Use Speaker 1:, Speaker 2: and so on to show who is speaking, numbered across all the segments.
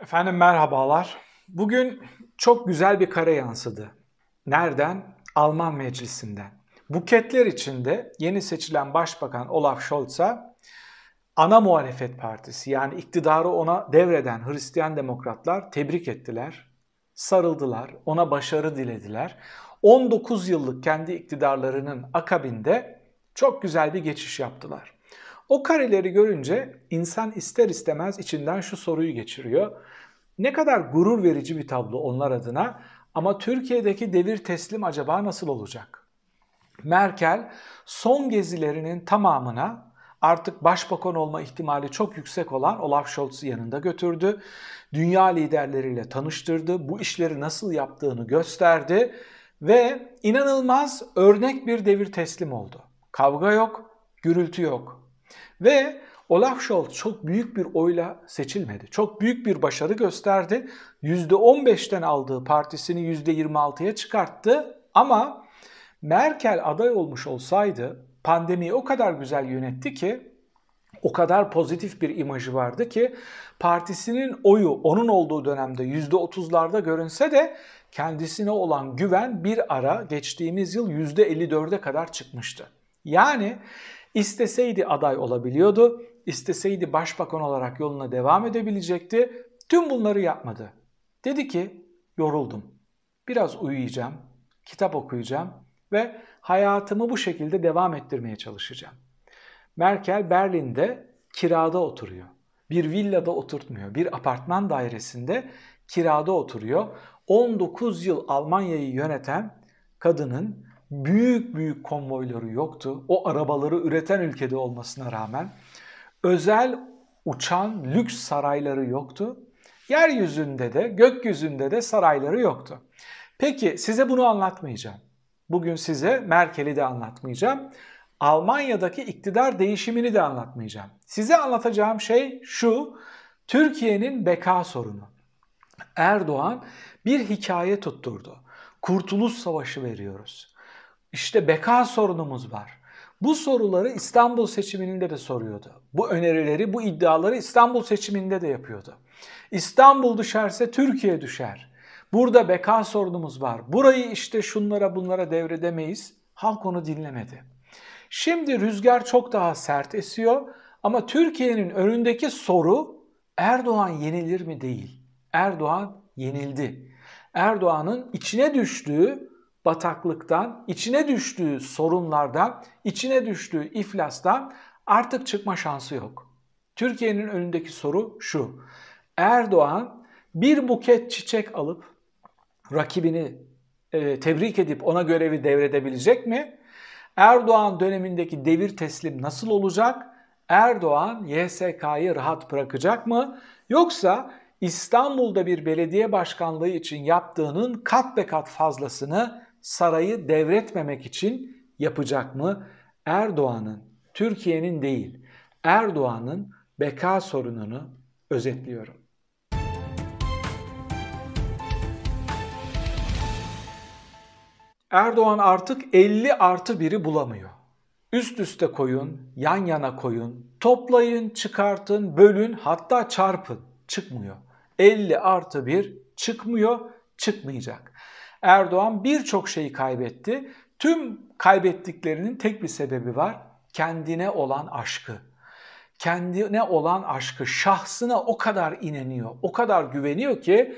Speaker 1: Efendim merhabalar. Bugün çok güzel bir kare yansıdı. Nereden? Alman meclisinden. Buketler içinde yeni seçilen Başbakan Olaf Scholz'a ana muhalefet partisi yani iktidarı ona devreden Hristiyan demokratlar tebrik ettiler, sarıldılar, ona başarı dilediler. 19 yıllık kendi iktidarlarının akabinde çok güzel bir geçiş yaptılar. O kareleri görünce insan ister istemez içinden şu soruyu geçiriyor. Ne kadar gurur verici bir tablo onlar adına ama Türkiye'deki devir teslim acaba nasıl olacak? Merkel son gezilerinin tamamına artık başbakan olma ihtimali çok yüksek olan Olaf Scholz'u yanında götürdü. Dünya liderleriyle tanıştırdı, bu işleri nasıl yaptığını gösterdi ve inanılmaz örnek bir devir teslim oldu. Kavga yok, gürültü yok. Ve Olaf Scholz çok büyük bir oyla seçilmedi. Çok büyük bir başarı gösterdi. %15'ten aldığı partisini %26'ya çıkarttı ama Merkel aday olmuş olsaydı pandemiyi o kadar güzel yönetti ki o kadar pozitif bir imajı vardı ki partisinin oyu onun olduğu dönemde %30'larda görünse de kendisine olan güven bir ara geçtiğimiz yıl %54'e kadar çıkmıştı. Yani isteseydi aday olabiliyordu, isteseydi başbakan olarak yoluna devam edebilecekti. Tüm bunları yapmadı. Dedi ki yoruldum. Biraz uyuyacağım, kitap okuyacağım ve hayatımı bu şekilde devam ettirmeye çalışacağım. Merkel Berlin'de kirada oturuyor. Bir villada oturtmuyor. Bir apartman dairesinde kirada oturuyor. 19 yıl Almanya'yı yöneten kadının büyük büyük konvoyları yoktu. O arabaları üreten ülkede olmasına rağmen özel uçan lüks sarayları yoktu. Yeryüzünde de gökyüzünde de sarayları yoktu. Peki size bunu anlatmayacağım. Bugün size Merkel'i de anlatmayacağım. Almanya'daki iktidar değişimini de anlatmayacağım. Size anlatacağım şey şu. Türkiye'nin beka sorunu. Erdoğan bir hikaye tutturdu. Kurtuluş Savaşı veriyoruz. İşte beka sorunumuz var. Bu soruları İstanbul seçiminde de soruyordu. Bu önerileri, bu iddiaları İstanbul seçiminde de yapıyordu. İstanbul düşerse Türkiye düşer. Burada beka sorunumuz var. Burayı işte şunlara bunlara devredemeyiz. Halk onu dinlemedi. Şimdi rüzgar çok daha sert esiyor ama Türkiye'nin önündeki soru Erdoğan yenilir mi değil. Erdoğan yenildi. Erdoğan'ın içine düştüğü bataklıktan, içine düştüğü sorunlardan, içine düştüğü iflastan artık çıkma şansı yok. Türkiye'nin önündeki soru şu. Erdoğan bir buket çiçek alıp rakibini e, tebrik edip ona görevi devredebilecek mi? Erdoğan dönemindeki devir teslim nasıl olacak? Erdoğan YSK'yı rahat bırakacak mı? Yoksa İstanbul'da bir belediye başkanlığı için yaptığının kat be kat fazlasını sarayı devretmemek için yapacak mı? Erdoğan'ın, Türkiye'nin değil, Erdoğan'ın beka sorununu özetliyorum. Erdoğan artık 50 artı 1'i bulamıyor. Üst üste koyun, yan yana koyun, toplayın, çıkartın, bölün hatta çarpın. Çıkmıyor. 50 artı 1 çıkmıyor, çıkmayacak. Erdoğan birçok şeyi kaybetti. Tüm kaybettiklerinin tek bir sebebi var. Kendine olan aşkı. Kendine olan aşkı, şahsına o kadar ineniyor, o kadar güveniyor ki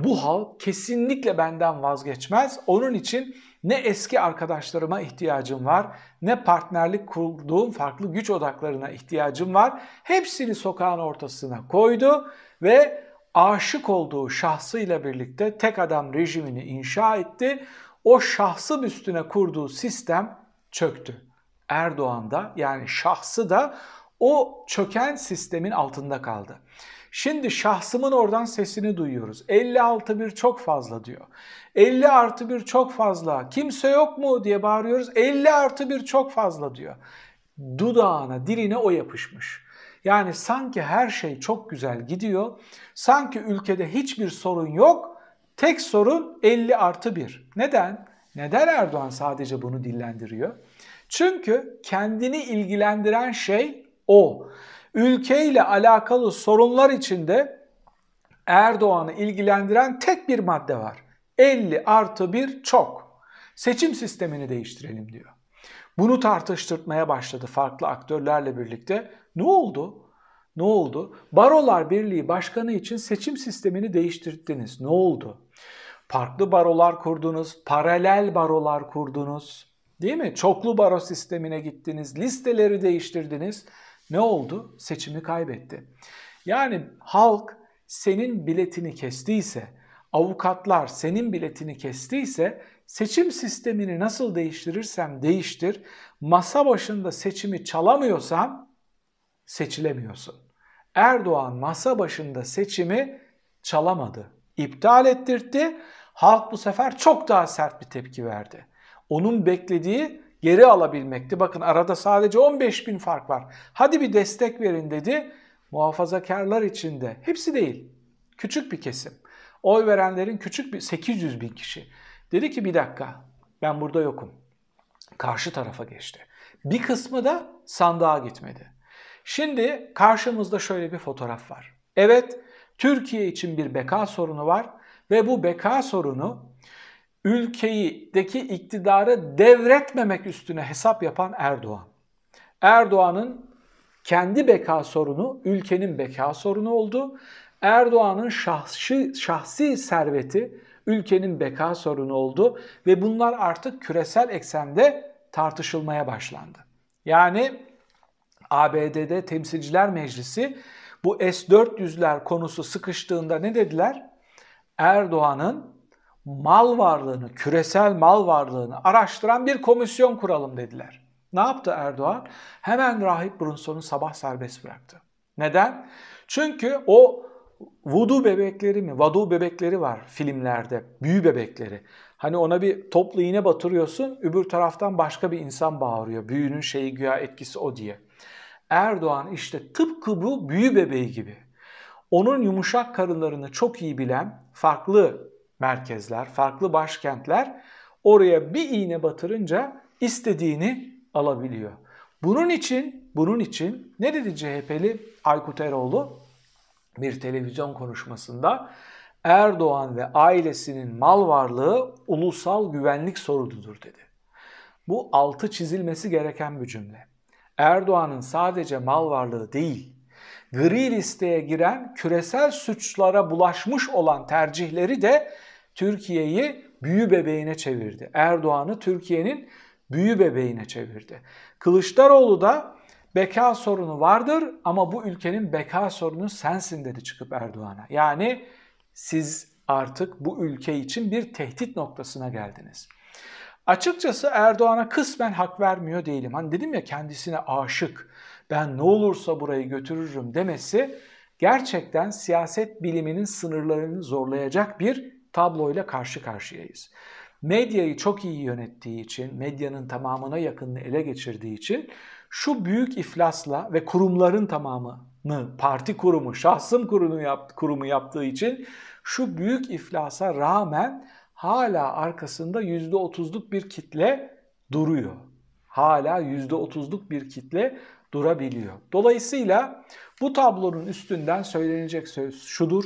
Speaker 1: bu halk kesinlikle benden vazgeçmez. Onun için ne eski arkadaşlarıma ihtiyacım var, ne partnerlik kurduğum farklı güç odaklarına ihtiyacım var. Hepsini sokağın ortasına koydu ve aşık olduğu şahsıyla birlikte tek adam rejimini inşa etti. O şahsın üstüne kurduğu sistem çöktü. Erdoğan da yani şahsı da o çöken sistemin altında kaldı. Şimdi şahsımın oradan sesini duyuyoruz. 56 bir çok fazla diyor. 50 artı bir çok fazla. Kimse yok mu diye bağırıyoruz. 50 artı bir çok fazla diyor. Dudağına, diline o yapışmış. Yani sanki her şey çok güzel gidiyor. Sanki ülkede hiçbir sorun yok. Tek sorun 50 artı 1. Neden? Neden Erdoğan sadece bunu dillendiriyor? Çünkü kendini ilgilendiren şey o. Ülkeyle alakalı sorunlar içinde Erdoğan'ı ilgilendiren tek bir madde var. 50 artı 1 çok. Seçim sistemini değiştirelim diyor. Bunu tartıştırmaya başladı farklı aktörlerle birlikte. Ne oldu? Ne oldu? Barolar Birliği Başkanı için seçim sistemini değiştirdiniz. Ne oldu? Farklı barolar kurdunuz, paralel barolar kurdunuz. Değil mi? Çoklu baro sistemine gittiniz, listeleri değiştirdiniz. Ne oldu? Seçimi kaybetti. Yani halk senin biletini kestiyse, avukatlar senin biletini kestiyse seçim sistemini nasıl değiştirirsem değiştir, masa başında seçimi çalamıyorsan seçilemiyorsun. Erdoğan masa başında seçimi çalamadı. İptal ettirdi. Halk bu sefer çok daha sert bir tepki verdi. Onun beklediği geri alabilmekti. Bakın arada sadece 15 bin fark var. Hadi bir destek verin dedi. Muhafazakarlar içinde. Hepsi değil. Küçük bir kesim. Oy verenlerin küçük bir 800 bin kişi. Dedi ki bir dakika ben burada yokum. Karşı tarafa geçti. Bir kısmı da sandığa gitmedi. Şimdi karşımızda şöyle bir fotoğraf var. Evet Türkiye için bir beka sorunu var ve bu beka sorunu ülkeyideki iktidarı devretmemek üstüne hesap yapan Erdoğan. Erdoğan'ın kendi beka sorunu ülkenin beka sorunu oldu. Erdoğan'ın şahsi, şahsi serveti ülkenin beka sorunu oldu ve bunlar artık küresel eksende tartışılmaya başlandı. Yani ABD'de Temsilciler Meclisi bu S-400'ler konusu sıkıştığında ne dediler? Erdoğan'ın mal varlığını, küresel mal varlığını araştıran bir komisyon kuralım dediler. Ne yaptı Erdoğan? Hemen Rahip Brunson'u sabah serbest bıraktı. Neden? Çünkü o voodoo bebekleri mi, vadu bebekleri var filmlerde, büyü bebekleri. Hani ona bir toplu iğne batırıyorsun, öbür taraftan başka bir insan bağırıyor. Büyünün şeyi güya etkisi o diye. Erdoğan işte tıpkı bu büyü bebeği gibi. Onun yumuşak karınlarını çok iyi bilen farklı merkezler, farklı başkentler oraya bir iğne batırınca istediğini alabiliyor. Bunun için, bunun için ne dedi CHP'li Aykut Eroğlu bir televizyon konuşmasında? Erdoğan ve ailesinin mal varlığı ulusal güvenlik sorunudur dedi. Bu altı çizilmesi gereken bir cümle. Erdoğan'ın sadece mal varlığı değil, gri listeye giren küresel suçlara bulaşmış olan tercihleri de Türkiye'yi büyü bebeğine çevirdi. Erdoğan'ı Türkiye'nin büyü bebeğine çevirdi. Kılıçdaroğlu da beka sorunu vardır ama bu ülkenin beka sorunu sensin dedi çıkıp Erdoğan'a. Yani siz artık bu ülke için bir tehdit noktasına geldiniz. Açıkçası Erdoğan'a kısmen hak vermiyor değilim. Hani dedim ya kendisine aşık, ben ne olursa burayı götürürüm demesi gerçekten siyaset biliminin sınırlarını zorlayacak bir tabloyla karşı karşıyayız. Medyayı çok iyi yönettiği için, medyanın tamamına yakınını ele geçirdiği için şu büyük iflasla ve kurumların tamamını, parti kurumu, şahsım kurumu, yaptı, kurumu yaptığı için şu büyük iflasa rağmen hala arkasında %30'luk bir kitle duruyor. Hala %30'luk bir kitle durabiliyor. Dolayısıyla bu tablonun üstünden söylenecek söz şudur.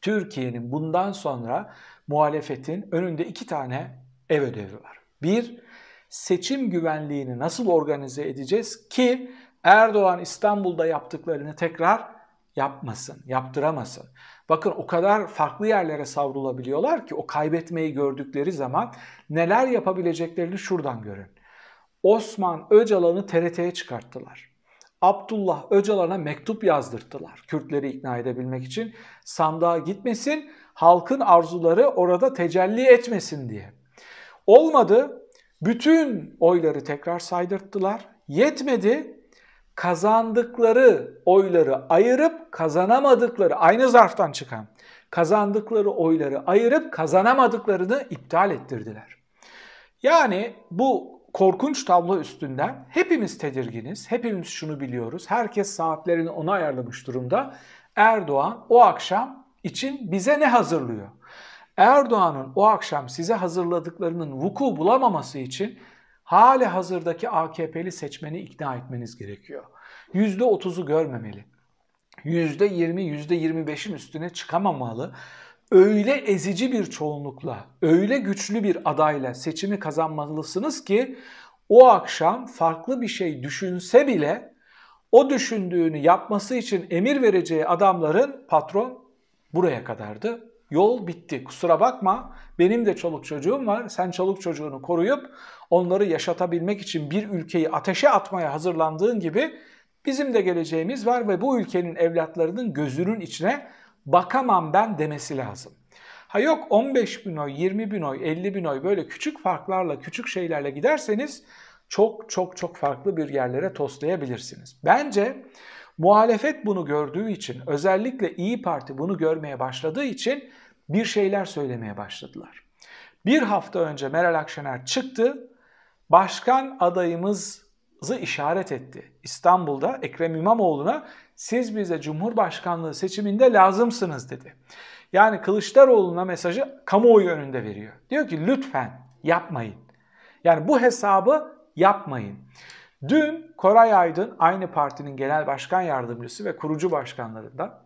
Speaker 1: Türkiye'nin bundan sonra muhalefetin önünde iki tane ev ödevi var. Bir, seçim güvenliğini nasıl organize edeceğiz ki Erdoğan İstanbul'da yaptıklarını tekrar yapmasın, yaptıramasın. Bakın o kadar farklı yerlere savrulabiliyorlar ki o kaybetmeyi gördükleri zaman neler yapabileceklerini şuradan görün. Osman Öcalan'ı TRT'ye çıkarttılar. Abdullah Öcalan'a mektup yazdırttılar Kürtleri ikna edebilmek için. Sandığa gitmesin, halkın arzuları orada tecelli etmesin diye. Olmadı, bütün oyları tekrar saydırttılar. Yetmedi, kazandıkları oyları ayırıp kazanamadıkları, aynı zarftan çıkan kazandıkları oyları ayırıp kazanamadıklarını iptal ettirdiler. Yani bu korkunç tablo üstünden hepimiz tedirginiz, hepimiz şunu biliyoruz. Herkes saatlerini ona ayarlamış durumda. Erdoğan o akşam için bize ne hazırlıyor? Erdoğan'ın o akşam size hazırladıklarının vuku bulamaması için hali hazırdaki AKP'li seçmeni ikna etmeniz gerekiyor. %30'u görmemeli. %20, %25'in üstüne çıkamamalı. Öyle ezici bir çoğunlukla, öyle güçlü bir adayla seçimi kazanmalısınız ki o akşam farklı bir şey düşünse bile o düşündüğünü yapması için emir vereceği adamların patron buraya kadardı. Yol bitti. Kusura bakma. Benim de çoluk çocuğum var. Sen çoluk çocuğunu koruyup onları yaşatabilmek için bir ülkeyi ateşe atmaya hazırlandığın gibi bizim de geleceğimiz var ve bu ülkenin evlatlarının gözünün içine bakamam ben demesi lazım. Ha yok 15 bin oy, 20 bin oy, 50 bin oy böyle küçük farklarla, küçük şeylerle giderseniz çok çok çok farklı bir yerlere toslayabilirsiniz. Bence muhalefet bunu gördüğü için, özellikle İyi Parti bunu görmeye başladığı için bir şeyler söylemeye başladılar. Bir hafta önce Meral Akşener çıktı, başkan adayımızı işaret etti. İstanbul'da Ekrem İmamoğlu'na siz bize Cumhurbaşkanlığı seçiminde lazımsınız dedi. Yani Kılıçdaroğlu'na mesajı kamuoyu önünde veriyor. Diyor ki lütfen yapmayın. Yani bu hesabı yapmayın. Dün Koray Aydın aynı partinin genel başkan yardımcısı ve kurucu başkanlarından,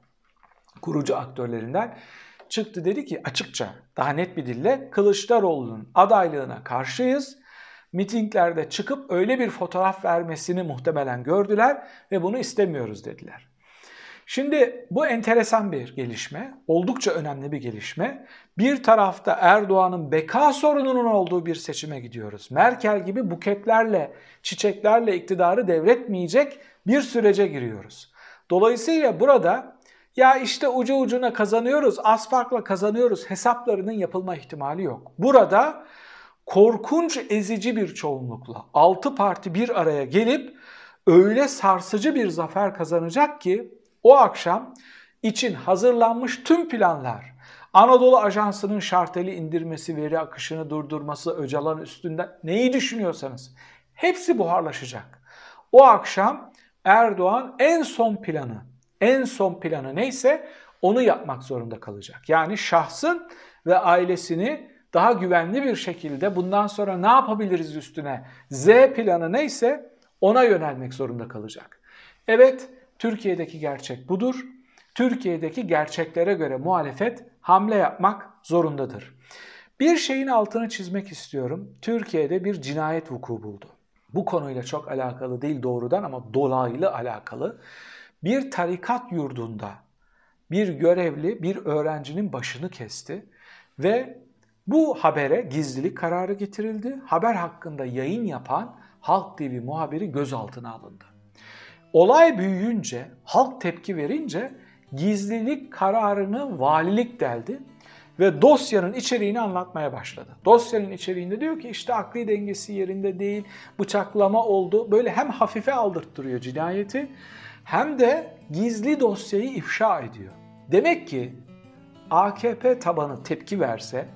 Speaker 1: kurucu aktörlerinden çıktı dedi ki açıkça daha net bir dille Kılıçdaroğlu'nun adaylığına karşıyız. Mitinglerde çıkıp öyle bir fotoğraf vermesini muhtemelen gördüler ve bunu istemiyoruz dediler. Şimdi bu enteresan bir gelişme, oldukça önemli bir gelişme. Bir tarafta Erdoğan'ın beka sorununun olduğu bir seçime gidiyoruz. Merkel gibi buketlerle, çiçeklerle iktidarı devretmeyecek bir sürece giriyoruz. Dolayısıyla burada ya işte ucu ucuna kazanıyoruz, az farkla kazanıyoruz hesaplarının yapılma ihtimali yok. Burada korkunç ezici bir çoğunlukla 6 parti bir araya gelip öyle sarsıcı bir zafer kazanacak ki o akşam için hazırlanmış tüm planlar, Anadolu Ajansı'nın şarteli indirmesi, veri akışını durdurması, Öcalan üstünden neyi düşünüyorsanız hepsi buharlaşacak. O akşam Erdoğan en son planı, en son planı neyse onu yapmak zorunda kalacak. Yani şahsın ve ailesini daha güvenli bir şekilde bundan sonra ne yapabiliriz üstüne Z planı neyse ona yönelmek zorunda kalacak. Evet Türkiye'deki gerçek budur. Türkiye'deki gerçeklere göre muhalefet hamle yapmak zorundadır. Bir şeyin altını çizmek istiyorum. Türkiye'de bir cinayet vuku buldu. Bu konuyla çok alakalı değil doğrudan ama dolaylı alakalı. Bir tarikat yurdunda bir görevli bir öğrencinin başını kesti ve bu habere gizlilik kararı getirildi. Haber hakkında yayın yapan Halk TV muhabiri gözaltına alındı. Olay büyüyünce, halk tepki verince gizlilik kararını valilik deldi ve dosyanın içeriğini anlatmaya başladı. Dosyanın içeriğinde diyor ki işte akli dengesi yerinde değil, bıçaklama oldu. Böyle hem hafife aldırttırıyor cinayeti hem de gizli dosyayı ifşa ediyor. Demek ki AKP tabanı tepki verse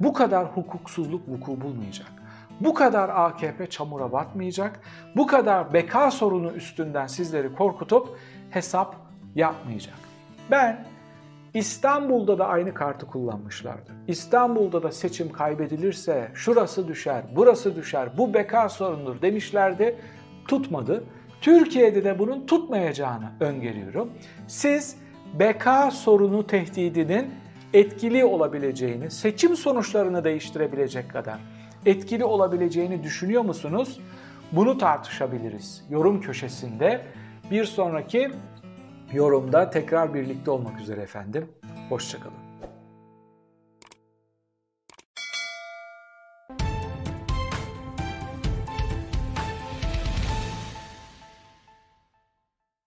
Speaker 1: bu kadar hukuksuzluk vuku bulmayacak. Bu kadar AKP çamura batmayacak. Bu kadar beka sorunu üstünden sizleri korkutup hesap yapmayacak. Ben İstanbul'da da aynı kartı kullanmışlardı. İstanbul'da da seçim kaybedilirse şurası düşer, burası düşer, bu beka sorundur demişlerdi. Tutmadı. Türkiye'de de bunun tutmayacağını öngörüyorum. Siz beka sorunu tehdidinin etkili olabileceğini, seçim sonuçlarını değiştirebilecek kadar etkili olabileceğini düşünüyor musunuz? Bunu tartışabiliriz yorum köşesinde. Bir sonraki yorumda tekrar birlikte olmak üzere efendim. Hoşçakalın.